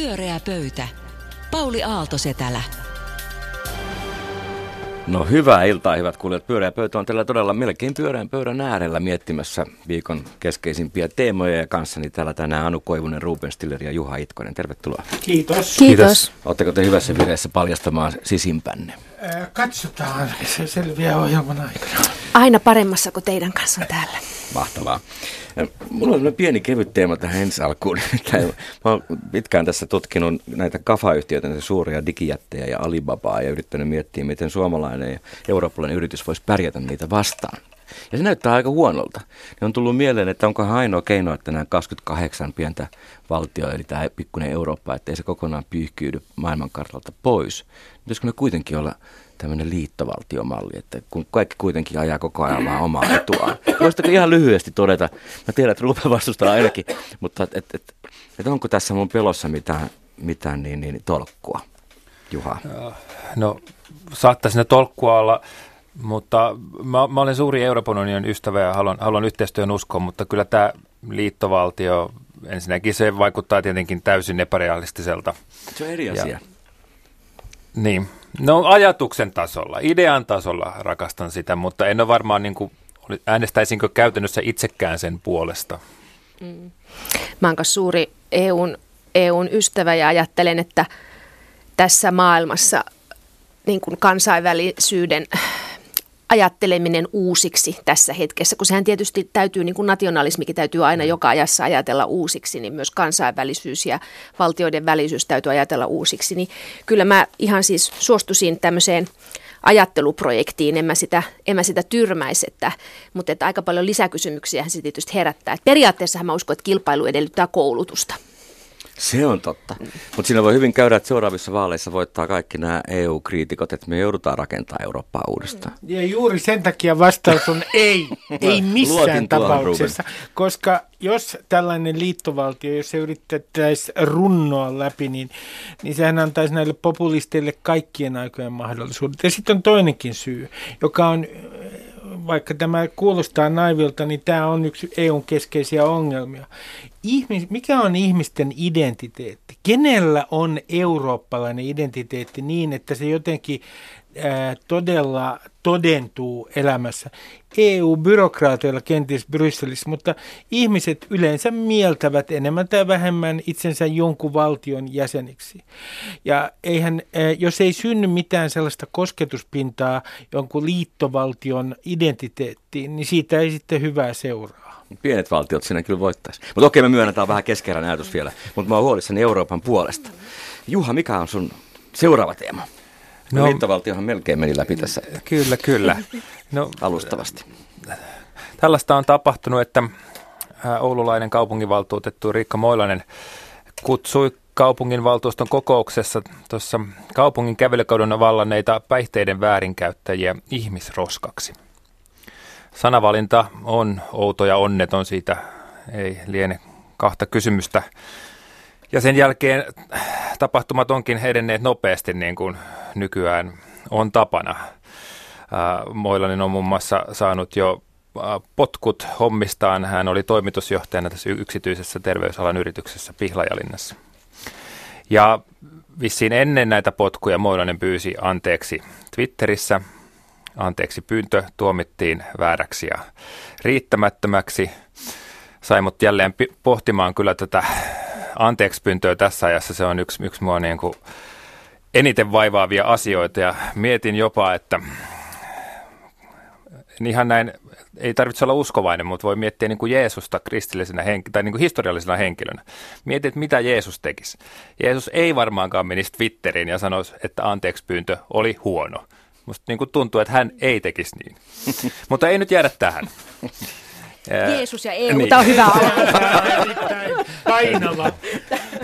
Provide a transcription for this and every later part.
Pyöreä pöytä. Pauli Aalto-Setälä. No hyvää iltaa, hyvät kuulijat. Pyöreä pöytä on tällä todella melkein pyöreän pöydän äärellä miettimässä viikon keskeisimpiä teemoja. Ja kanssani täällä tänään Anu Koivunen, Ruben Stiller ja Juha Itkonen. Tervetuloa. Kiitos. Kiitos. Oletteko te hyvässä vireessä paljastamaan sisimpänne? Äh, katsotaan, se selviää ohjelman aikana. Aina paremmassa kuin teidän kanssa täällä. Mahtavaa. Mulla on pieni kevyt teema tähän ensi alkuun. Mä oon pitkään tässä tutkinut näitä kafayhtiöitä, näitä suuria digijättejä ja Alibabaa ja yrittänyt miettiä, miten suomalainen ja eurooppalainen yritys voisi pärjätä niitä vastaan. Ja se näyttää aika huonolta. Ja on tullut mieleen, että onko ainoa keino, että nämä 28 pientä valtioa, eli tämä pikkuinen Eurooppa, ettei se kokonaan pyyhkiydy maailmankartalta pois. Pitäisikö me kuitenkin olla tämmöinen liittovaltiomalli, että kun kaikki kuitenkin ajaa koko ajan vaan omaa etuaan. Voisitteko ihan lyhyesti todeta, mä tiedän, että Rupe vastustaa ainakin, mutta et, et, et, et onko tässä mun pelossa mitään, mitään niin, niin, tolkkua, Juha? No saattaisi ne tolkkua olla, mutta mä, mä olen suuri Euroopan unionin ystävä ja haluan, haluan yhteistyön uskoa, mutta kyllä tämä liittovaltio, ensinnäkin se vaikuttaa tietenkin täysin epärealistiselta. Se on eri asia. Ja, niin, No ajatuksen tasolla, idean tasolla rakastan sitä, mutta en ole varmaan niin kuin, äänestäisinkö käytännössä itsekään sen puolesta. Mm. Mä oon suuri EUn, EUn ystävä ja ajattelen, että tässä maailmassa niin kuin kansainvälisyyden ajatteleminen uusiksi tässä hetkessä, kun sehän tietysti täytyy, niin kuin nationalismikin täytyy aina joka ajassa ajatella uusiksi, niin myös kansainvälisyys ja valtioiden välisyys täytyy ajatella uusiksi, niin kyllä mä ihan siis suostuisin tämmöiseen ajatteluprojektiin, en mä sitä, en mä sitä tyrmäisi, että, mutta että aika paljon lisäkysymyksiä se tietysti herättää. Et periaatteessa mä uskon, että kilpailu edellyttää koulutusta. Se on totta. Mutta siinä voi hyvin käydä, että seuraavissa vaaleissa voittaa kaikki nämä EU-kriitikot, että me joudutaan rakentamaan Eurooppaa uudestaan. Ja juuri sen takia vastaus on ei, ei missään tapauksessa. Koska jos tällainen liittovaltio, jos se yrittäisi runnoa läpi, niin, niin sehän antaisi näille populisteille kaikkien aikojen mahdollisuudet. Ja sitten on toinenkin syy, joka on vaikka tämä kuulostaa naivilta, niin tämä on yksi EUn keskeisiä ongelmia. Ihmis, mikä on ihmisten identiteetti? Kenellä on eurooppalainen identiteetti niin, että se jotenkin ää, todella todentuu elämässä? EU-byrokraateilla kenties Brysselissä, mutta ihmiset yleensä mieltävät enemmän tai vähemmän itsensä jonkun valtion jäseniksi. Ja eihän, jos ei synny mitään sellaista kosketuspintaa jonkun liittovaltion identiteettiin, niin siitä ei sitten hyvää seuraa. Pienet valtiot siinä kyllä voittaisi. Mutta okei, me myönnetään vähän keskeinen ajatus vielä. Mutta mä oon huolissani Euroopan puolesta. Juha, mikä on sun seuraava teema? No, Liittovaltiohan melkein meni läpi tässä. Kyllä, kyllä. No, alustavasti. Tällaista on tapahtunut, että oululainen kaupunginvaltuutettu Riikka Moilainen kutsui kaupunginvaltuuston kokouksessa tuossa kaupungin kävelykaudun vallanneita päihteiden väärinkäyttäjiä ihmisroskaksi. Sanavalinta on outo ja onneton, siitä ei liene kahta kysymystä. Ja sen jälkeen tapahtumat onkin edenneet nopeasti niin kuin nykyään on tapana. Moilanen on muun muassa saanut jo potkut hommistaan. Hän oli toimitusjohtajana tässä yksityisessä terveysalan yrityksessä Pihlajalinnassa. Ja vissiin ennen näitä potkuja Moilanen pyysi anteeksi Twitterissä. Anteeksi pyyntö tuomittiin vääräksi ja riittämättömäksi. Sai mut jälleen pohtimaan kyllä tätä anteeksi pyyntöä tässä ajassa. Se on yksi, yksi mua niin kuin eniten vaivaavia asioita ja mietin jopa, että ihan näin, ei tarvitse olla uskovainen, mutta voi miettiä niin kuin Jeesusta kristillisenä henk- tai niin kuin historiallisena henkilönä. Mietit, että mitä Jeesus tekisi. Jeesus ei varmaankaan menisi Twitteriin ja sanoisi, että anteeksi pyyntö oli huono. Musta niin kuin tuntuu, että hän ei tekisi niin. mutta ei nyt jäädä tähän. Jeesus ja EU, niin. tämä on hyvä Painava.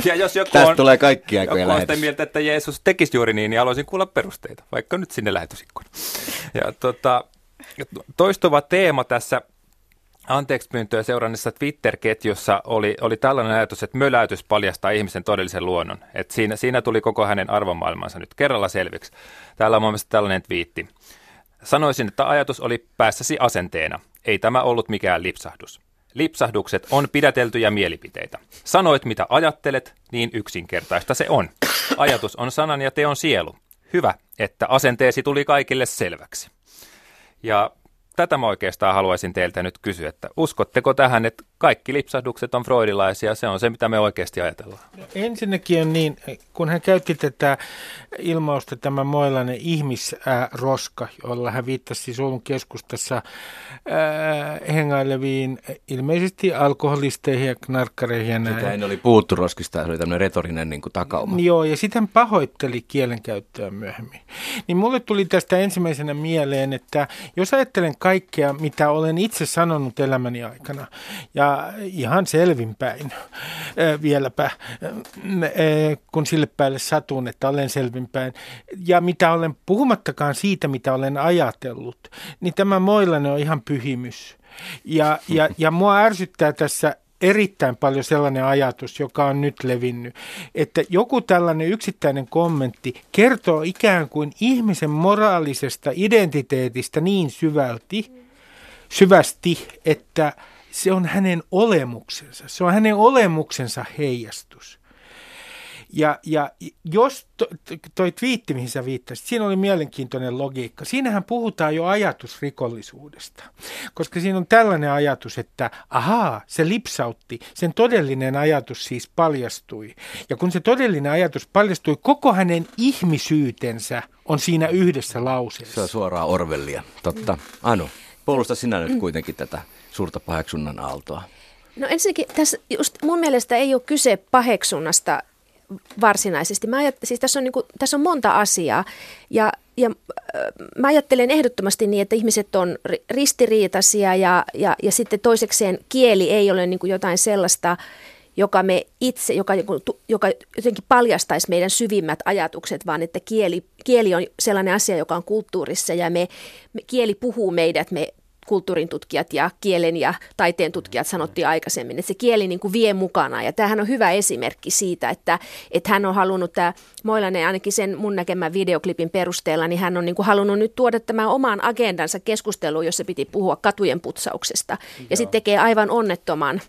Ja jos joku Tästä on, tulee kaikki aikoja on sitä mieltä, että Jeesus tekisi juuri niin, niin haluaisin kuulla perusteita, vaikka nyt sinne lähetysikkuun. Ja tota, toistuva teema tässä anteeksi pyyntöä seurannessa Twitter-ketjussa oli, oli tällainen ajatus, että möläytys paljastaa ihmisen todellisen luonnon. Et siinä, siinä tuli koko hänen arvomaailmansa nyt kerralla selviksi. Täällä on mun mielestä tällainen twiitti. Sanoisin, että ajatus oli päässäsi asenteena. Ei tämä ollut mikään lipsahdus. Lipsahdukset on pidäteltyjä mielipiteitä. Sanoit mitä ajattelet, niin yksinkertaista se on. Ajatus on sanan ja teon sielu. Hyvä, että asenteesi tuli kaikille selväksi. Ja tätä mä oikeastaan haluaisin teiltä nyt kysyä, että uskotteko tähän, että kaikki lipsahdukset on freudilaisia, se on se, mitä me oikeasti ajatellaan? Ensinnäkin on niin, kun hän käytti tätä ilmausta, tämä moilainen ihmisroska, jolla hän viittasi siis Oulun keskustassa äh, hengaileviin ilmeisesti alkoholisteihin ja knarkkareihin ja näin. Sitä en oli puhuttu roskista, se oli tämmöinen retorinen niin kuin takauma. Joo, ja sitten pahoitteli kielenkäyttöä myöhemmin. Niin mulle tuli tästä ensimmäisenä mieleen, että jos ajattelen kaikkea, mitä olen itse sanonut elämäni aikana, ja ihan selvinpäin vieläpä, kun sille päälle satun, että olen selvinpäin, ja mitä olen puhumattakaan siitä, mitä olen ajatellut, niin tämä Moilanen on ihan pyhimys. Ja, ja, ja mua ärsyttää tässä erittäin paljon sellainen ajatus, joka on nyt levinnyt, että joku tällainen yksittäinen kommentti kertoo ikään kuin ihmisen moraalisesta identiteetistä niin syvälti, syvästi, että se on hänen olemuksensa, se on hänen olemuksensa heijastus. Ja, ja jos to, toi twiitti, mihin sä viittasit, siinä oli mielenkiintoinen logiikka. Siinähän puhutaan jo ajatusrikollisuudesta, koska siinä on tällainen ajatus, että ahaa, se lipsautti, sen todellinen ajatus siis paljastui. Ja kun se todellinen ajatus paljastui, koko hänen ihmisyytensä on siinä yhdessä lauseessa. Se on suoraan Orwellia, totta. Anu, puolusta sinä nyt kuitenkin tätä suurta paheksunnan aaltoa. No ensinnäkin tässä just mun mielestä ei ole kyse paheksunnasta varsinaisesti. Mä ajat, siis tässä, on niin kuin, tässä on monta asiaa ja, ja mä ajattelen ehdottomasti niin, että ihmiset on ristiriitaisia ja, ja, ja sitten toisekseen kieli ei ole niin jotain sellaista, joka me itse, joka, joka jotenkin paljastaisi meidän syvimmät ajatukset, vaan että kieli, kieli on sellainen asia, joka on kulttuurissa ja me, me kieli puhuu meidät, me kulttuurin tutkijat ja kielen ja taiteen tutkijat sanottiin aikaisemmin, että se kieli niin kuin vie mukana. Ja tämähän on hyvä esimerkki siitä, että, että hän on halunnut, tämä Moilanen ainakin sen mun näkemän videoklipin perusteella, niin hän on niin kuin halunnut nyt tuoda tämän oman agendansa keskusteluun, jossa piti puhua katujen putsauksesta. Ja sitten tekee aivan onnettoman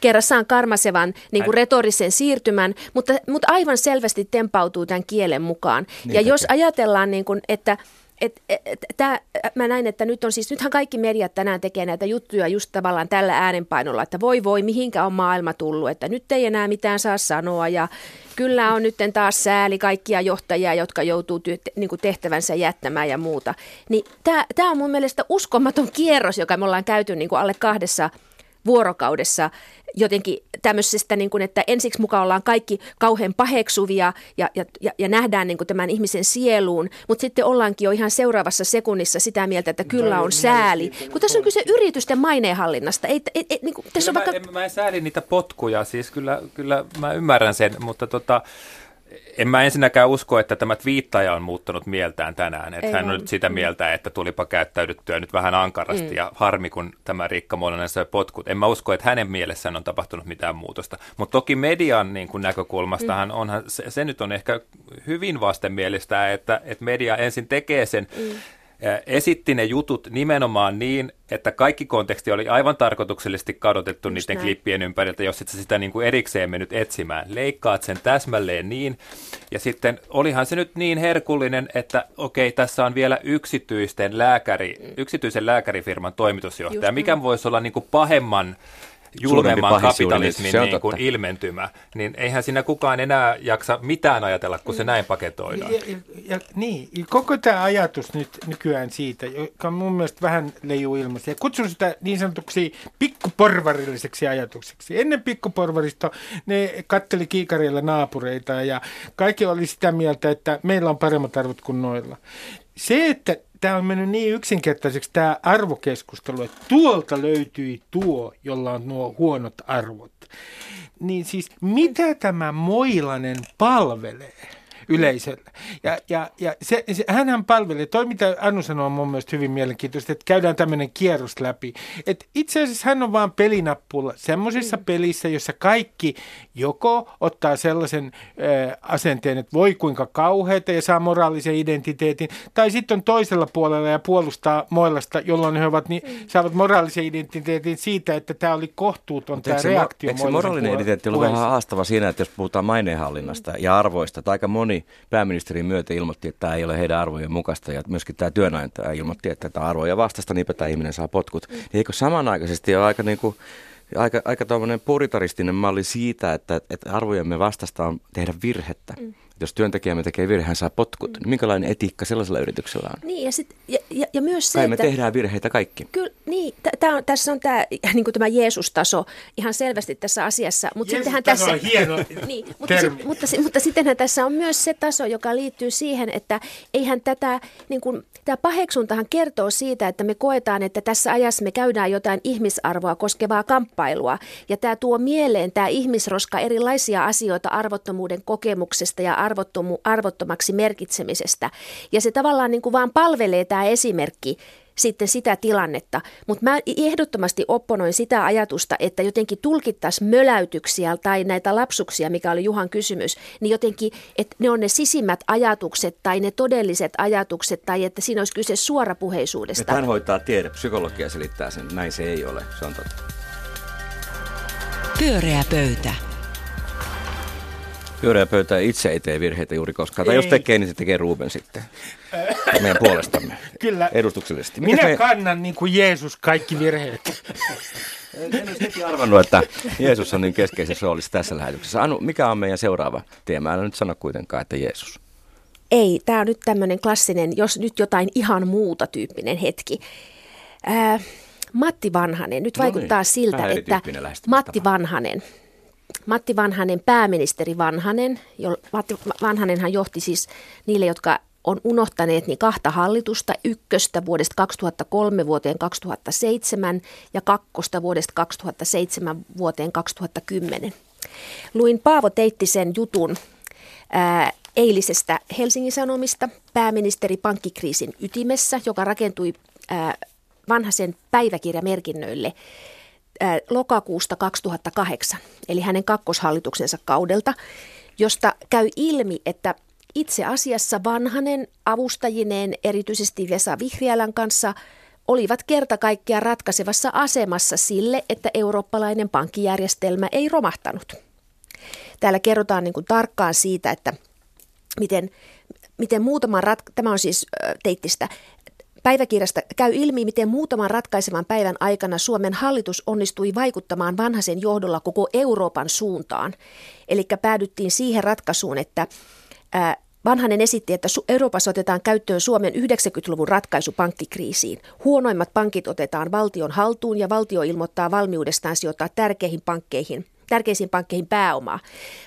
kerrassaan karmasevan niin kuin retorisen siirtymän, mutta, mutta aivan selvästi tempautuu tämän kielen mukaan. Niin ja tekee. jos ajatellaan, niin kuin, että et, et, tää, mä näin, että nyt on siis, nythän kaikki mediat tänään tekee näitä juttuja just tavallaan tällä äänenpainolla, että voi voi, mihinkä on maailma tullut, että nyt ei enää mitään saa sanoa ja kyllä on nyt taas sääli kaikkia johtajia, jotka joutuu ty- niin tehtävänsä jättämään ja muuta. Niin tämä on mun mielestä uskomaton kierros, joka me ollaan käyty niin kuin alle kahdessa vuorokaudessa jotenkin tämmöisestä, niin kuin, että ensiksi mukaan ollaan kaikki kauhean paheksuvia ja, ja, ja, ja nähdään niin kuin tämän ihmisen sieluun, mutta sitten ollaankin jo ihan seuraavassa sekunnissa sitä mieltä, että kyllä on sääli. Kun tässä on kyse yritysten maineenhallinnasta. Ei, ei, ei, niin kuin, tässä on vaikka... mä, en, mä en sääli niitä potkuja, siis kyllä, kyllä mä ymmärrän sen, mutta tota, en mä ensinnäkään usko, että tämä twiittaja on muuttanut mieltään tänään. Että hän on nyt sitä mieltä, että tulipa käyttäydyttyä nyt vähän ankarasti mm. ja harmi, kun tämä Riikka Muodonen sai potkut. En mä usko, että hänen mielessään on tapahtunut mitään muutosta. Mutta toki median niin kuin näkökulmastahan mm. onhan, se, se nyt on ehkä hyvin vastenmielistä, että, että media ensin tekee sen mm esitti ne jutut nimenomaan niin, että kaikki konteksti oli aivan tarkoituksellisesti kadotettu Just niiden näin. klippien ympäriltä, jos et sä sitä niin kuin erikseen mennyt etsimään. Leikkaat sen täsmälleen niin, ja sitten olihan se nyt niin herkullinen, että okei, tässä on vielä yksityisten lääkäri, yksityisen lääkärifirman toimitusjohtaja, mikä voisi olla niin kuin pahemman julmemman kapitalismin niin kuin ilmentymä, niin eihän siinä kukaan enää jaksa mitään ajatella, kun se näin paketoidaan. Ja, ja, ja, niin, koko tämä ajatus nyt nykyään siitä, joka on mun mielestä vähän leijuu ilmassa, ja kutsun sitä niin sanotuksi pikkuporvarilliseksi ajatukseksi. Ennen pikkuporvarista ne katteli kiikareilla naapureita ja kaikki oli sitä mieltä, että meillä on paremmat arvot kuin noilla. Se, että tämä on mennyt niin yksinkertaiseksi tämä arvokeskustelu, että tuolta löytyi tuo, jolla on nuo huonot arvot. Niin siis mitä tämä Moilanen palvelee? Yleisölle. Ja, ja, ja se, se, hänhän palvelee, toi mitä Anu sanoo on mun mielestä hyvin mielenkiintoista, että käydään tämmöinen kierros läpi. Et itse asiassa hän on vaan pelinappula semmoisessa mm. pelissä, jossa kaikki joko ottaa sellaisen äh, asenteen, että voi kuinka kauheita ja saa moraalisen identiteetin, tai sitten on toisella puolella ja puolustaa Moilasta, jolloin he ovat, niin, mm. saavat moraalisen identiteetin siitä, että tämä oli kohtuuton tämä reaktio. Eikö se moraalinen identiteetti ollut vähän haastava siinä, että jos puhutaan maineenhallinnasta mm. ja arvoista, että aika moni pääministerin myötä ilmoitti, että tämä ei ole heidän arvojen mukaista ja myöskin tämä työnantaja ilmoitti, että tämä arvoja vastasta, niinpä tämä ihminen saa potkut. Mm. Niin eikö samanaikaisesti ole aika niin kuin aika, aika puritaristinen malli siitä, että, että arvojemme vastasta on tehdä virhettä. Mm jos työntekijämme tekee virheen, saa potkut. Mm. Niin minkälainen etiikka sellaisella yrityksellä on? Niin, ja, sit, ja, ja, ja myös se, Kai me että, tehdään virheitä kaikki. Kyllä, niin, t- on, tässä on tämä, niin tämä Jeesus-taso ihan selvästi tässä asiassa. Mutta sittenhän tässä, on hieno niin, mutta, sit, mutta, mutta sittenhän tässä on myös se taso, joka liittyy siihen, että eihän tätä, niin kuin, tämä paheksuntahan kertoo siitä, että me koetaan, että tässä ajassa me käydään jotain ihmisarvoa koskevaa kamppailua. Ja tämä tuo mieleen, tämä ihmisroska, erilaisia asioita arvottomuuden kokemuksesta ja arvottomu, arvottomaksi merkitsemisestä. Ja se tavallaan niin kuin vaan palvelee tämä esimerkki sitten sitä tilannetta. Mutta mä ehdottomasti opponoin sitä ajatusta, että jotenkin tulkittaisiin möläytyksiä tai näitä lapsuksia, mikä oli Juhan kysymys, niin jotenkin, että ne on ne sisimmät ajatukset tai ne todelliset ajatukset tai että siinä olisi kyse suorapuheisuudesta. Hän hoitaa tiede, psykologia selittää sen, näin se ei ole, se on totta. Pyöreä pöytä. Pyöreä pöytä itse ei tee virheitä juuri koskaan. Tai ei. jos tekee, niin se tekee Ruben sitten meidän puolestamme Kyllä. edustuksellisesti. Minä me... kannan niin kuin Jeesus kaikki virheet. En olisi heti arvannut, että Jeesus on niin keskeisessä roolissa tässä lähetyksessä. Anu, mikä on meidän seuraava teema? Älä nyt sano kuitenkaan, että Jeesus. Ei, tämä on nyt tämmöinen klassinen, jos nyt jotain ihan muuta tyyppinen hetki. Ää, Matti Vanhanen, nyt no vaikuttaa niin, siltä, että Matti Vanhanen, Matti Vanhanen, pääministeri Vanhanen, jo, Matti Vanhanenhan johti siis niille, jotka on unohtaneet niin kahta hallitusta, ykköstä vuodesta 2003 vuoteen 2007 ja kakkosta vuodesta 2007 vuoteen 2010. Luin Paavo Teittisen jutun ää, eilisestä Helsingin Sanomista pääministeri pankkikriisin ytimessä, joka rakentui ää, vanhaisen päiväkirjamerkinnöille lokakuusta 2008, eli hänen kakkoshallituksensa kaudelta, josta käy ilmi, että itse asiassa vanhanen avustajineen, erityisesti Vesa Vihriälän kanssa, olivat kerta kaikkiaan ratkaisevassa asemassa sille, että eurooppalainen pankkijärjestelmä ei romahtanut. Täällä kerrotaan niin kuin tarkkaan siitä, että miten, miten muutaman rat... tämä on siis teittistä, Päiväkirjasta käy ilmi, miten muutaman ratkaisevan päivän aikana Suomen hallitus onnistui vaikuttamaan vanhaisen johdolla koko Euroopan suuntaan. Eli päädyttiin siihen ratkaisuun, että Vanhanen esitti, että Euroopassa otetaan käyttöön Suomen 90-luvun ratkaisu pankkikriisiin. Huonoimmat pankit otetaan valtion haltuun ja valtio ilmoittaa valmiudestaan sijoittaa tärkeihin pankkeihin tärkeisiin pankkeihin pääomaa.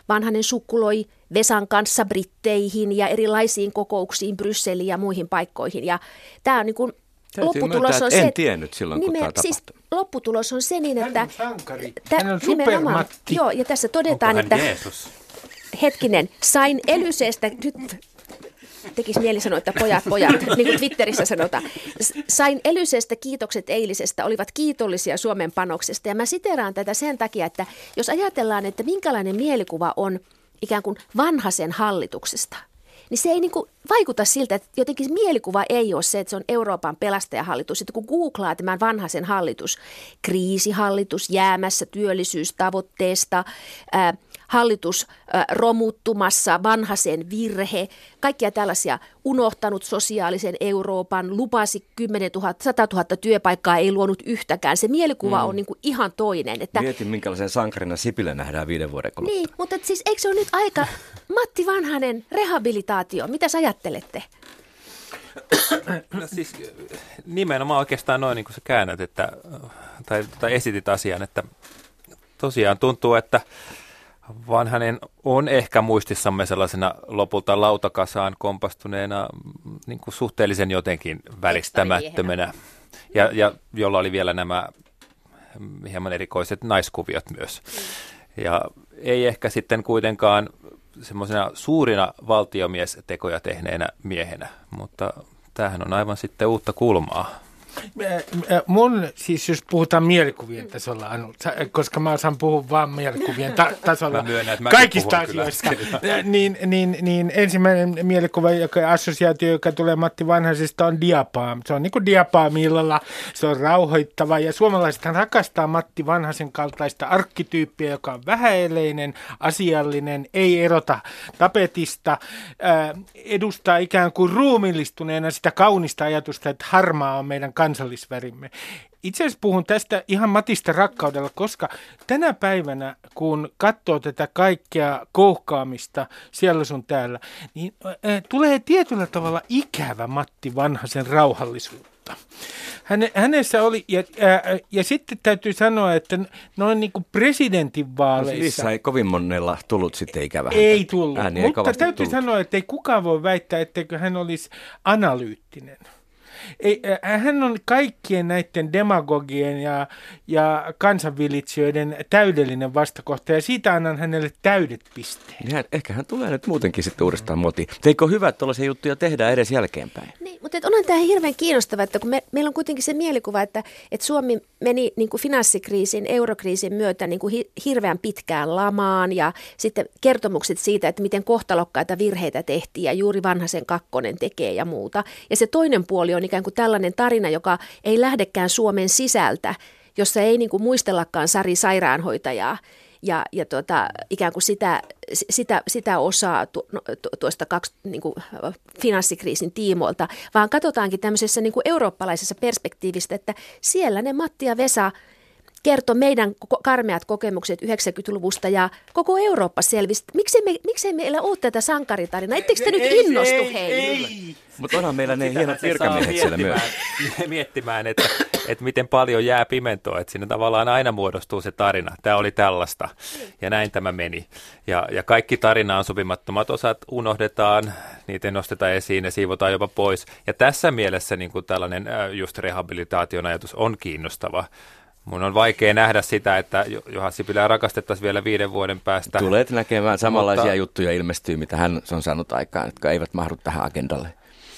Vanhanen sukkuloi Vesan kanssa Britteihin ja erilaisiin kokouksiin Brysseliin ja muihin paikkoihin. Ja tämä on niin kuin lopputulos myöntää, on se, en tiennyt silloin, kun nimen, tämä siis lopputulos on se niin, että... Hän on sankari. Tä, Hän on. Joo, ja tässä todetaan, että... Jeesus? Hetkinen, sain Elyseestä, nyt tekisi mieli sanoa, että pojat, pojat, niin kuin Twitterissä sanotaan. Sain Elysestä kiitokset eilisestä, olivat kiitollisia Suomen panoksesta. Ja mä siteraan tätä sen takia, että jos ajatellaan, että minkälainen mielikuva on ikään kuin vanhaisen hallituksesta, niin se ei niin kuin vaikuta siltä, että jotenkin mielikuva ei ole se, että se on Euroopan pelastajahallitus. Että kun googlaa tämän vanhaisen hallitus, kriisihallitus jäämässä työllisyystavoitteesta, ää, hallitus romuttumassa, vanhasen virhe, kaikkia tällaisia unohtanut sosiaalisen Euroopan, lupasi 10 000, 100 000 työpaikkaa, ei luonut yhtäkään. Se mielikuva mm. on niin kuin ihan toinen. Että, Mietin, minkälaisen sankarina Sipilä nähdään viiden vuoden kuluttua. Niin, mutta siis eikö se ole nyt aika, Matti Vanhanen, rehabilitaatio, mitä ajattelette? No siis nimenomaan oikeastaan noin niin kuin sä käännät, että, tai, tai esitit asian, että tosiaan tuntuu, että vaan hänen on ehkä muistissamme sellaisena lopulta lautakasaan kompastuneena niin kuin suhteellisen jotenkin välistämättömänä, ja, ja jolla oli vielä nämä hieman erikoiset naiskuviot myös. Mm. Ja ei ehkä sitten kuitenkaan semmoisena suurina valtiomiestekoja tehneenä miehenä, mutta tämähän on aivan sitten uutta kulmaa. Mun, siis jos puhutaan mielikuvien tasolla, Anu, koska mä osaan puhua vaan mielikuvien ta- tasolla mä myönnän, että kaikista asioista, niin, niin, niin ensimmäinen mielikuva, joka assosiaatio, joka tulee Matti Vanhaisesta, on diapaam. Se on niin kuin diapaamillalla, se on rauhoittava. Ja suomalaiset rakastaa Matti Vanhaisen kaltaista arkkityyppiä, joka on vähäeleinen, asiallinen, ei erota tapetista, edustaa ikään kuin ruumillistuneena sitä kaunista ajatusta, että harmaa on meidän kansallisvärimme. Itse asiassa puhun tästä ihan Matista rakkaudella, koska tänä päivänä, kun katsoo tätä kaikkea kouhkaamista siellä sun täällä, niin tulee tietyllä tavalla ikävä Matti Vanhasen rauhallisuutta. Häne, hänessä oli, ja, ää, ja sitten täytyy sanoa, että noin niin kuin presidentinvaaleissa... No, ei kovin monella tullut sitten ikävä. Ei tullut, Ääni mutta ei täytyy tullut. sanoa, että ei kukaan voi väittää, etteikö hän olisi analyyttinen ei, hän on kaikkien näiden demagogien ja, ja kansanvilitsijoiden täydellinen vastakohta ja siitä annan hänelle täydet pisteet. Ja ehkä hän tulee nyt muutenkin sitten uudestaan moti. Teikö hyvä, että tuollaisia juttuja tehdään edes jälkeenpäin? Niin, mutta onhan tämä hirveän kiinnostava, että kun me, meillä on kuitenkin se mielikuva, että, että Suomi meni niin kuin finanssikriisin, eurokriisin myötä niin kuin hi, hirveän pitkään lamaan ja sitten kertomukset siitä, että miten kohtalokkaita virheitä tehtiin ja juuri vanhaisen kakkonen tekee ja muuta. Ja se toinen puoli on ikään kuin tällainen tarina, joka ei lähdekään Suomen sisältä, jossa ei niin kuin muistellakaan Sari sairaanhoitajaa ja, ja tuota, ikään kuin sitä, sitä, sitä osaa tu, no, tu, tuosta kaksi, niin kuin, finanssikriisin tiimoilta, vaan katsotaankin tämmöisessä niin kuin eurooppalaisessa perspektiivistä, että siellä ne Matti ja Vesa – kertoi meidän karmeat kokemukset 90-luvusta ja koko Eurooppa selvisi. Miksei, me, miksei meillä ole tätä sankaritarinaa? Ettekö te nyt innostu ei, hei? Ei. Mutta onhan meillä ne hienot virkamiehet siellä myös. Miettimään, että, että miten paljon jää pimentoa, että siinä tavallaan aina muodostuu se tarina. Tämä oli tällaista ja näin tämä meni. Ja, ja kaikki tarinaan sopimattomat osat unohdetaan, niitä nostetaan esiin ja siivotaan jopa pois. Ja tässä mielessä niin kuin tällainen just rehabilitaation ajatus on kiinnostava Mun on vaikea nähdä sitä, että Juha Sipilää rakastettaisiin vielä viiden vuoden päästä. Tulet näkemään samanlaisia mutta... juttuja ilmestyy, mitä hän on saanut aikaan, jotka eivät mahdu tähän agendalle.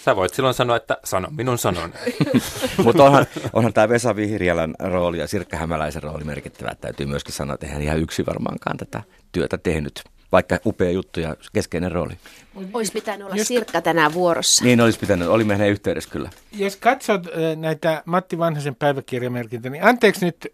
Sä voit silloin sanoa, että sano minun sanon. Mutta onhan, onhan tämä Vesa Vihriälän rooli ja Sirkka Hämäläisen rooli merkittävä. Täytyy myöskin sanoa, että hän ihan yksi varmaankaan tätä työtä tehnyt vaikka upea juttu ja keskeinen rooli. Olisi pitänyt olla Jos... Sirkka tänään vuorossa. Niin olisi pitänyt, oli hänen yhteydessä kyllä. Jos katsot näitä Matti Vanhasen päiväkirjamerkintöjä, niin anteeksi nyt,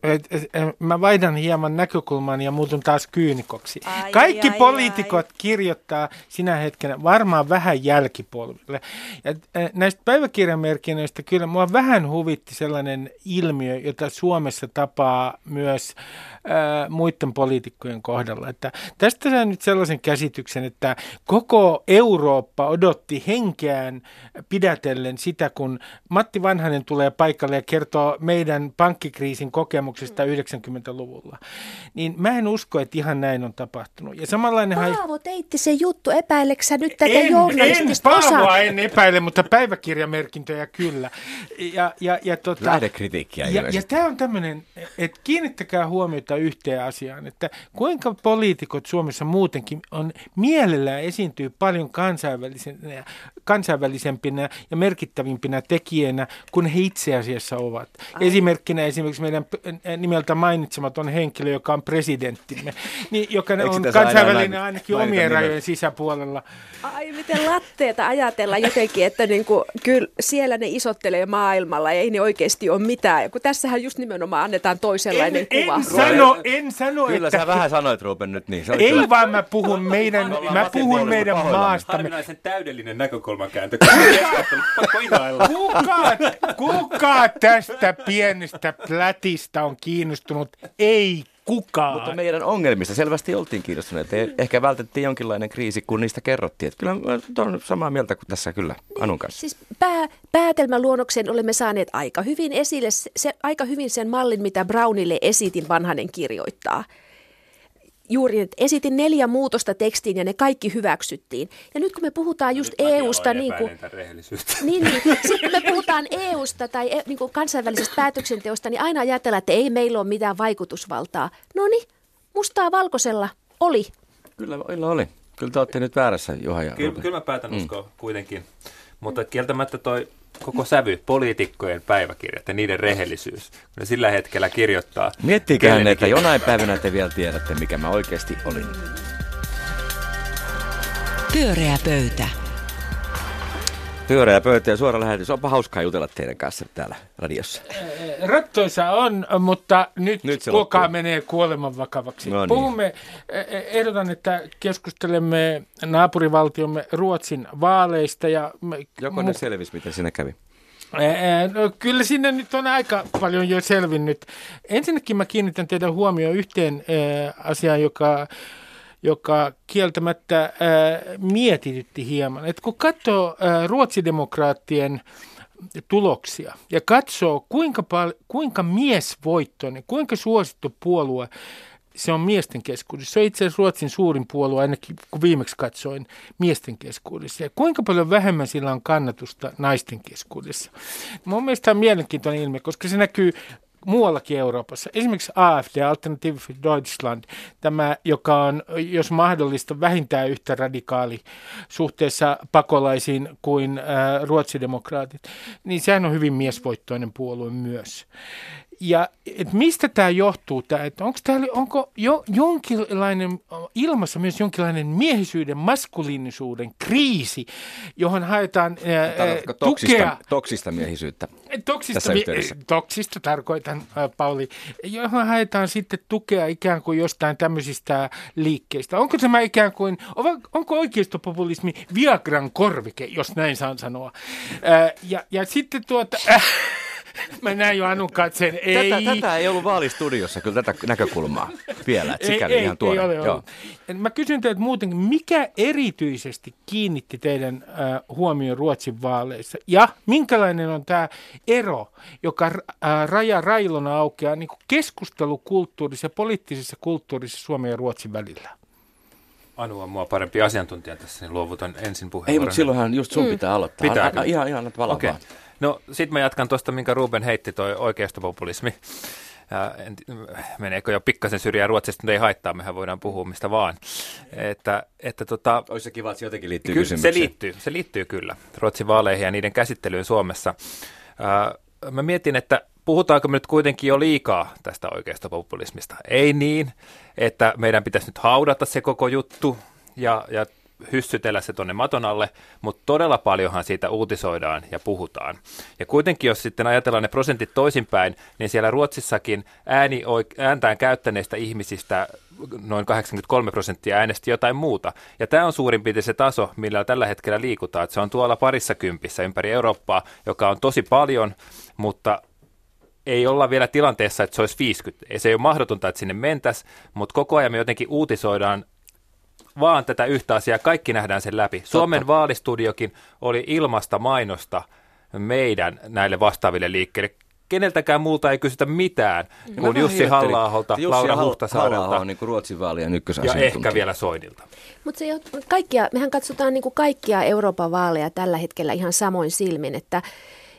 mä vaihdan hieman näkökulman ja muutun taas kyynikoksi. Ai, Kaikki ai, poliitikot ai. kirjoittaa sinä hetkenä varmaan vähän jälkipolville. Ja näistä päiväkirjamerkinnöistä kyllä mua vähän huvitti sellainen ilmiö, jota Suomessa tapaa myös ää, muiden poliitikkojen kohdalla. Että tästä saa nyt sellaisen käsityksen, että koko Eurooppa odotti henkeään pidätellen sitä, kun Matti Vanhanen tulee paikalle ja kertoo meidän pankkikriisin kokemuksesta 90-luvulla. Niin mä en usko, että ihan näin on tapahtunut. Ja samanlainen Paavo, teitte se juttu, epäileksä nyt tätä en, journalistista en, Paavoa en epäile, mutta päiväkirjamerkintöjä kyllä. Ja, ja, ja, tota, Lähdekritiikkiä ja, ja tämä on tämmöinen, että kiinnittäkää huomiota yhteen asiaan, että kuinka poliitikot Suomessa muutenkin on mielellään esiintyy paljon kansainvälisenä, kansainvälisempinä ja merkittävimpinä tekijänä kuin he itse asiassa ovat. Ai. Esimerkkinä esimerkiksi meidän nimeltä mainitsematon henkilö, joka on presidenttimme, niin, joka Eikö on kansainvälinen aina, ainakin omien rajojen sisäpuolella. Ai miten latteeta ajatella jotenkin, että niin kuin, kyllä siellä ne isottelee maailmalla ja ei ne oikeasti ole mitään. Kun tässähän just nimenomaan annetaan toisenlainen en, kuva. En sano, en sano, Kyllä että... sä vähän sanoit Ruben nyt niin. ei kyllä. vaan mä puhun meidän, mä puhun meidän maastamme. Harvinaisen täydellinen näkökulmakääntö. kuka, kuka tästä pienestä plätistä on kiinnostunut? Ei kukaan. Mutta meidän ongelmista selvästi oltiin kiinnostuneet. Ehkä vältettiin jonkinlainen kriisi, kun niistä kerrottiin. Että kyllä olen samaa mieltä kuin tässä kyllä Anun kanssa. Siis pää, päätelmäluonnoksen olemme saaneet aika hyvin esille, se, aika hyvin sen mallin, mitä Brownille esitin vanhanen kirjoittaa juuri, että esitin neljä muutosta tekstiin ja ne kaikki hyväksyttiin. Ja nyt kun me puhutaan just nyt EUsta, niin kuin, niin, niin, sitten kun me puhutaan EUsta tai e, niin kuin kansainvälisestä päätöksenteosta, niin aina ajatellaan, että ei meillä ole mitään vaikutusvaltaa. No niin, mustaa valkoisella oli. Kyllä, oli. Kyllä te olette nyt väärässä, Juha ja Kyllä, kyllä mä päätän mm. uskoa kuitenkin. Mutta kieltämättä toi koko sävy, poliitikkojen päiväkirjat ja niiden rehellisyys, kun ne sillä hetkellä kirjoittaa. Miettiiköhän, että jonain päivänä te vielä tiedätte, mikä mä oikeasti olin. Pyöreä pöytä. Pyöreä pöytä ja suora lähetys. Onpa hauskaa jutella teidän kanssa täällä radiossa. Rattoisa on, mutta nyt, nyt kuka menee kuoleman vakavaksi. No niin. Puhumme, ehdotan, että keskustelemme naapurivaltiomme Ruotsin vaaleista. Ja Joko ne mu- selvisi, miten siinä kävi? No, kyllä sinne nyt on aika paljon jo selvinnyt. Ensinnäkin mä kiinnitän teidän huomioon yhteen asiaan, joka joka kieltämättä ää, mietitytti hieman. Et kun katsoo ää, ruotsidemokraattien tuloksia ja katsoo, kuinka, pal- kuinka miesvoittoinen, kuinka suosittu puolue se on miesten keskuudessa. Se on itse asiassa Ruotsin suurin puolue, ainakin kun viimeksi katsoin miesten keskuudessa. Ja kuinka paljon vähemmän sillä on kannatusta naisten keskuudessa. Mun mielestä tämä on mielenkiintoinen ilme, koska se näkyy muuallakin Euroopassa. Esimerkiksi AFD, Alternative for Deutschland, tämä, joka on, jos mahdollista, vähintään yhtä radikaali suhteessa pakolaisiin kuin äh, ruotsidemokraatit, niin sehän on hyvin miesvoittoinen puolue myös. Ja et mistä tämä johtuu, tää, että onko, täällä, onko jo jonkinlainen, ilmassa myös jonkinlainen miehisyyden, maskuliinisuuden kriisi, johon haetaan ää, toksista, tukea. Toksista miehisyyttä toksista, mi- toksista tarkoitan, ää, Pauli, johon haetaan sitten tukea ikään kuin jostain tämmöisistä liikkeistä. Onko tämä ikään kuin, onko oikeistopopulismi Viagran korvike, jos näin saan sanoa? Ää, ja, ja sitten tuota... Äh, Mä näin jo Anun katseen. Ei. Tätä, tätä ei ollut vaalistudiossa kyllä tätä näkökulmaa vielä. Että sikäli ei, ihan tuore. Ei ole Joo. Mä kysyn teiltä muutenkin, mikä erityisesti kiinnitti teidän äh, huomioon Ruotsin vaaleissa? Ja minkälainen on tämä ero, joka äh, raja railona aukeaa niin keskustelukulttuurissa ja poliittisessa kulttuurissa Suomen ja Ruotsin välillä? Anu on mua parempi asiantuntija tässä, niin luovutan ensin puheenvuoron. Ei, mutta silloinhan just sun mm. pitää aloittaa. Pitää. Ihan, ihan, ihan okay. No sit mä jatkan tuosta, minkä Ruben heitti, toi populismi. Ja en, meneekö jo pikkasen syrjään Ruotsista, mutta ei haittaa, mehän voidaan puhua mistä vaan. Että, että tota, Olisi se kiva, että se jotenkin liittyy ky- Se liittyy, se liittyy kyllä Ruotsin vaaleihin ja niiden käsittelyyn Suomessa. Ää, mä mietin, että puhutaanko me nyt kuitenkin jo liikaa tästä oikeasta populismista. Ei niin, että meidän pitäisi nyt haudata se koko juttu ja, ja hyssytellä se tuonne maton alle, mutta todella paljonhan siitä uutisoidaan ja puhutaan. Ja kuitenkin, jos sitten ajatellaan ne prosentit toisinpäin, niin siellä Ruotsissakin ääni, ääntään käyttäneistä ihmisistä noin 83 prosenttia äänesti jotain muuta. Ja tämä on suurin piirtein se taso, millä tällä hetkellä liikutaan. Että se on tuolla parissa kympissä ympäri Eurooppaa, joka on tosi paljon, mutta ei olla vielä tilanteessa, että se olisi 50. Se ei ole mahdotonta, että sinne mentäisi, mutta koko ajan me jotenkin uutisoidaan vaan tätä yhtä asiaa, kaikki nähdään sen läpi. Totta. Suomen vaalistudiokin oli ilmasta mainosta meidän näille vastaaville liikkeille. Keneltäkään muulta ei kysytä mitään no, kuin Jussi halla Laura Huhtasaarelta. halla on niin kuin Ruotsin vaalien Ja ehkä vielä Soinilta. Mutta se, kaikkia, mehän katsotaan niin kuin kaikkia Euroopan vaaleja tällä hetkellä ihan samoin silmin, että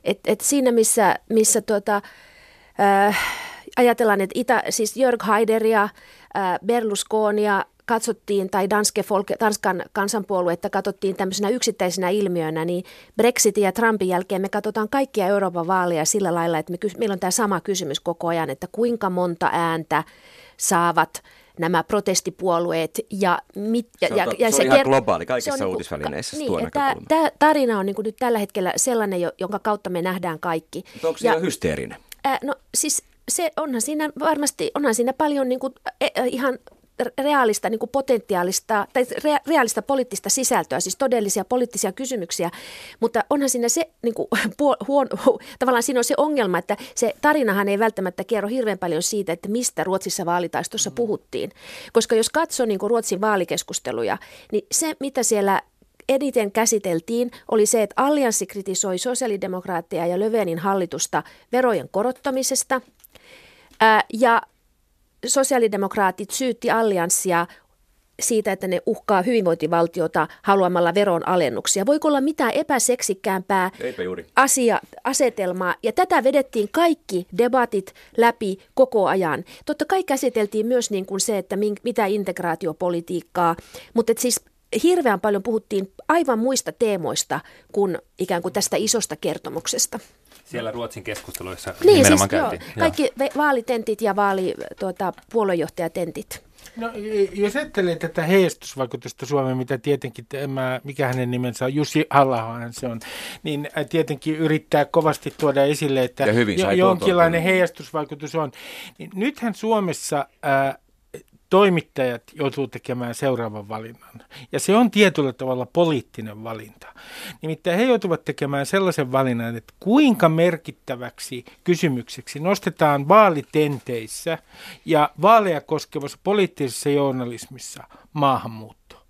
et, et siinä missä, missä tuota, äh, ajatellaan, että Itä, siis Jörg Haideria, äh, Berlusconia, katsottiin, tai Danske Folk, Tanskan kansanpuoluetta katsottiin tämmöisenä yksittäisenä ilmiönä, niin Brexitin ja Trumpin jälkeen me katsotaan kaikkia Euroopan vaaleja sillä lailla, että me, meillä on tämä sama kysymys koko ajan, että kuinka monta ääntä saavat nämä protestipuolueet. Ja, mit, ja, se on, ja, ja se, se on ihan globaali kaikissa se on, uutisvälineissä. Niin, tämä, tämä tarina on niin nyt tällä hetkellä sellainen, jonka kautta me nähdään kaikki. Mutta onko se ja, hysteerinen? Ää, no siis se onhan siinä varmasti, onhan siinä paljon niin kuin, e, ihan reaalista niin kuin potentiaalista tai rea, reaalista poliittista sisältöä, siis todellisia poliittisia kysymyksiä, mutta onhan siinä se niin kuin, huon, tavallaan siinä on se ongelma, että se tarinahan ei välttämättä kerro hirveän paljon siitä, että mistä Ruotsissa vaalitaistossa mm. puhuttiin, koska jos katsoo niin kuin Ruotsin vaalikeskusteluja, niin se mitä siellä eniten käsiteltiin, oli se, että allianssi kritisoi sosiaalidemokraattia ja Löfvenin hallitusta verojen korottamisesta. Ää, ja sosiaalidemokraatit syytti allianssia siitä, että ne uhkaa hyvinvointivaltiota haluamalla veron alennuksia. Voiko olla mitään epäseksikkäämpää asia, asetelmaa? Ja tätä vedettiin kaikki debatit läpi koko ajan. Totta kai käsiteltiin myös niin kuin se, että mitä integraatiopolitiikkaa, mutta siis hirveän paljon puhuttiin aivan muista teemoista kuin ikään kuin tästä isosta kertomuksesta. Siellä Ruotsin keskusteluissa niin, nimenomaan siis, käytiin. Joo, kaikki vaalitentit ja vaali, tuota, puoluejohtajatentit. No, jos ajattelee tätä heijastusvaikutusta Suomeen, mitä tietenkin tämä, mikä hänen nimensä on, Jussi halla se on, niin tietenkin yrittää kovasti tuoda esille, että jo, jonkinlainen heijastusvaikutus on. Niin nythän Suomessa ää, toimittajat joutuu tekemään seuraavan valinnan. Ja se on tietyllä tavalla poliittinen valinta. Nimittäin he joutuvat tekemään sellaisen valinnan, että kuinka merkittäväksi kysymykseksi nostetaan vaalitenteissä ja vaaleja koskevassa poliittisessa journalismissa maahanmuutto.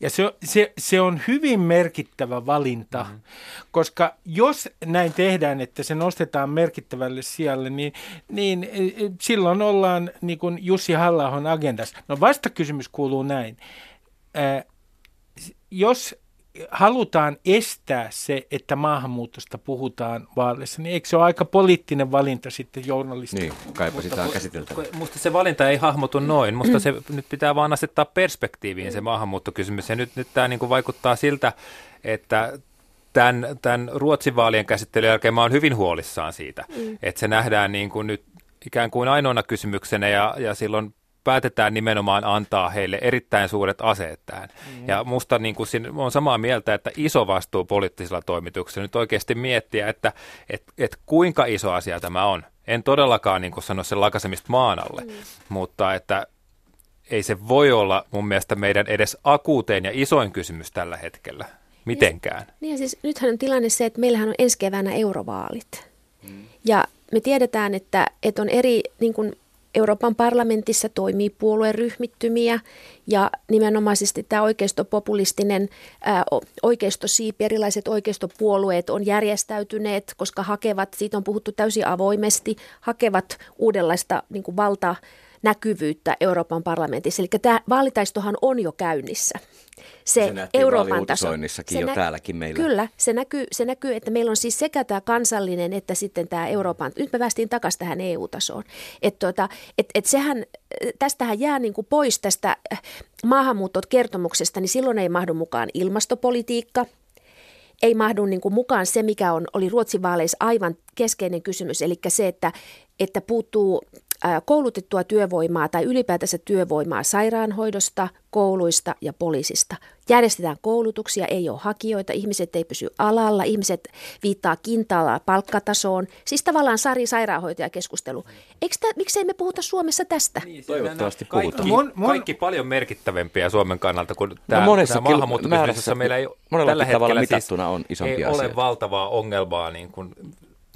Ja se, se, se on hyvin merkittävä valinta, mm-hmm. koska jos näin tehdään, että se nostetaan merkittävälle sijalle, niin, niin e, e, silloin ollaan niin kuin Jussi halla agendassa. No vastakysymys kuuluu näin. Ää, jos halutaan estää se, että maahanmuutosta puhutaan vaaleissa, niin eikö se ole aika poliittinen valinta sitten journalistilla? Niin, kaipa sitä on käsiteltävä. Musta se valinta ei hahmotu noin. Musta se nyt pitää vaan asettaa perspektiiviin se maahanmuuttokysymys. Ja nyt, nyt tämä niin vaikuttaa siltä, että tämän, tämän Ruotsin vaalien käsittelyn jälkeen mä oon hyvin huolissaan siitä, mm. että se nähdään niin kuin nyt ikään kuin ainoana kysymyksenä ja, ja silloin päätetään nimenomaan antaa heille erittäin suuret aseet tähän. Mm. Ja musta niin kuin siinä, on samaa mieltä, että iso vastuu poliittisilla toimituksilla nyt oikeasti miettiä, että et, et kuinka iso asia tämä on. En todellakaan niin kuin sano sen lakasemista maan alle, mm. mutta että ei se voi olla mun mielestä meidän edes akuutein ja isoin kysymys tällä hetkellä. Mitenkään. Niin, niin ja siis nythän on tilanne se, että meillähän on ensi keväänä eurovaalit. Mm. Ja me tiedetään, että, että on eri niin kuin Euroopan parlamentissa toimii puolueryhmittymiä ja nimenomaisesti tämä oikeistopopulistinen ää, oikeistosiipi, erilaiset oikeistopuolueet on järjestäytyneet, koska hakevat, siitä on puhuttu täysin avoimesti, hakevat uudenlaista niin kuin valta näkyvyyttä Euroopan parlamentissa. Eli tämä vaalitaistohan on jo käynnissä. Se, se Euroopan taso. Se jo nä- täälläkin meillä. Kyllä, se näkyy, se näkyy, että meillä on siis sekä tämä kansallinen että sitten tämä Euroopan, nyt me päästiin takaisin tähän EU-tasoon. Että tuota, et, et sehän, tästähän jää niin kuin pois tästä maahanmuutot kertomuksesta, niin silloin ei mahdu mukaan ilmastopolitiikka, ei mahdu niin kuin mukaan se, mikä on, oli Ruotsin vaaleissa aivan keskeinen kysymys, eli se, että, että puuttuu koulutettua työvoimaa tai ylipäätänsä työvoimaa sairaanhoidosta, kouluista ja poliisista. Järjestetään koulutuksia, ei ole hakijoita, ihmiset ei pysy alalla, ihmiset viittaa kintaalla palkkatasoon. Siis tavallaan Sari sairaanhoitajakeskustelu. Eikö tä, miksei me puhuta Suomessa tästä? Niin, Toivottavasti puhutaan. Kaikki, mon, mon... kaikki paljon merkittävämpiä Suomen kannalta kuin tämä, no monessa tämä maahanmuuttokysymys, meillä ei tällä hetkellä siis on ei asia. ole valtavaa ongelmaa niin kuin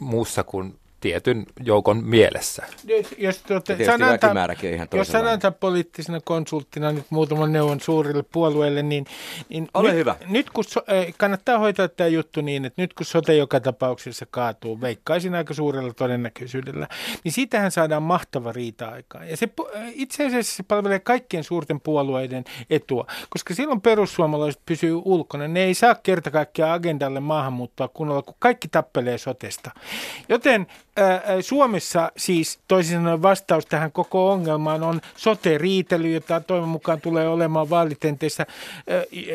muussa kuin tietyn joukon mielessä. Jos, tuotte, sananta, jos sananta poliittisena konsulttina nyt muutaman neuvon suurille puolueille, niin, niin Ole nyt, hyvä. nyt kun so, kannattaa hoitaa tämä juttu niin, että nyt kun sote joka tapauksessa kaatuu, veikkaisin aika suurella todennäköisyydellä, niin siitähän saadaan mahtava riita-aikaa. Ja se itse asiassa se palvelee kaikkien suurten puolueiden etua, koska silloin perussuomalaiset pysyy ulkona. Ne ei saa kerta kaikkiaan agendalle maahanmuuttoa kunnolla, kun kaikki tappelee sotesta. Joten Suomessa siis toisin sanoen vastaus tähän koko ongelmaan on sote-riitely, jota toivon mukaan tulee olemaan vaalitenteissä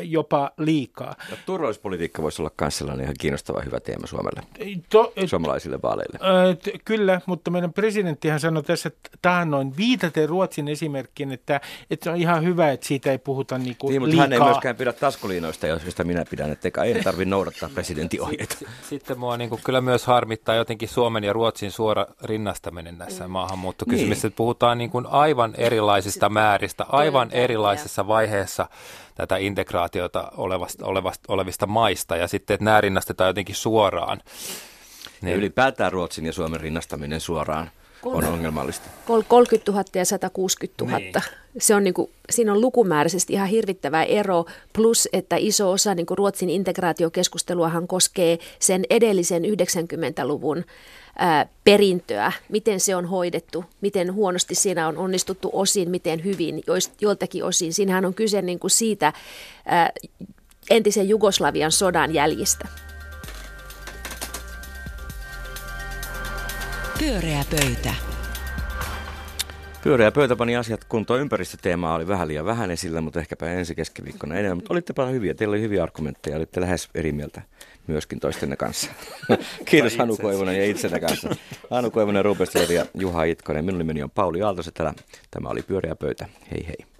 jopa liikaa. Ja turvallisuuspolitiikka voisi olla myös sellainen ihan kiinnostava hyvä teema Suomelle, to, suomalaisille vaaleille. Kyllä, mutta meidän presidenttihan sanoi tässä taannoin viitaten Ruotsin esimerkkiin, että, että se on ihan hyvä, että siitä ei puhuta niin kuin niin, mutta liikaa. hän ei myöskään pidä taskuliinoista, joista minä pidän, että ei tarvitse noudattaa presidentin ohjeita. Sitten mua niin kuin kyllä myös harmittaa jotenkin Suomen ja Ruotsin Ruotsin suora rinnastaminen näissä mm. maahanmuuttokysymyksissä. Niin. Puhutaan niin kuin aivan erilaisista määristä, aivan erilaisessa vaiheessa tätä integraatiota olevasta, olevasta, olevista maista ja sitten, että nämä rinnastetaan jotenkin suoraan. Niin. Ja ylipäätään Ruotsin ja Suomen rinnastaminen suoraan on ongelmallista. 30 000 ja 160 000. Niin. Se on niin kuin, siinä on lukumääräisesti ihan hirvittävä ero, plus että iso osa niin kuin Ruotsin integraatiokeskusteluahan koskee sen edellisen 90-luvun ää, perintöä, miten se on hoidettu, miten huonosti siinä on onnistuttu osin, miten hyvin joiltakin osin. Siinähän on kyse niin kuin siitä ää, entisen Jugoslavian sodan jäljistä. Pyöreä pöytä. Pyöreä pöytä pani asiat kuntoon. Ympäristöteema oli vähän liian vähän esillä, mutta ehkäpä ensi keskiviikkona enemmän. Mutta olitte paljon hyviä. Teillä oli hyviä argumentteja. Olitte lähes eri mieltä myöskin toistenne kanssa. Kiitos Hanu Koivunen ja itsenne kanssa. Hanu Koivunen, Rupesleri ja Juha Itkonen. Minun nimeni on Pauli Aaltoset. Tämä oli Pyöreä pöytä. Hei hei.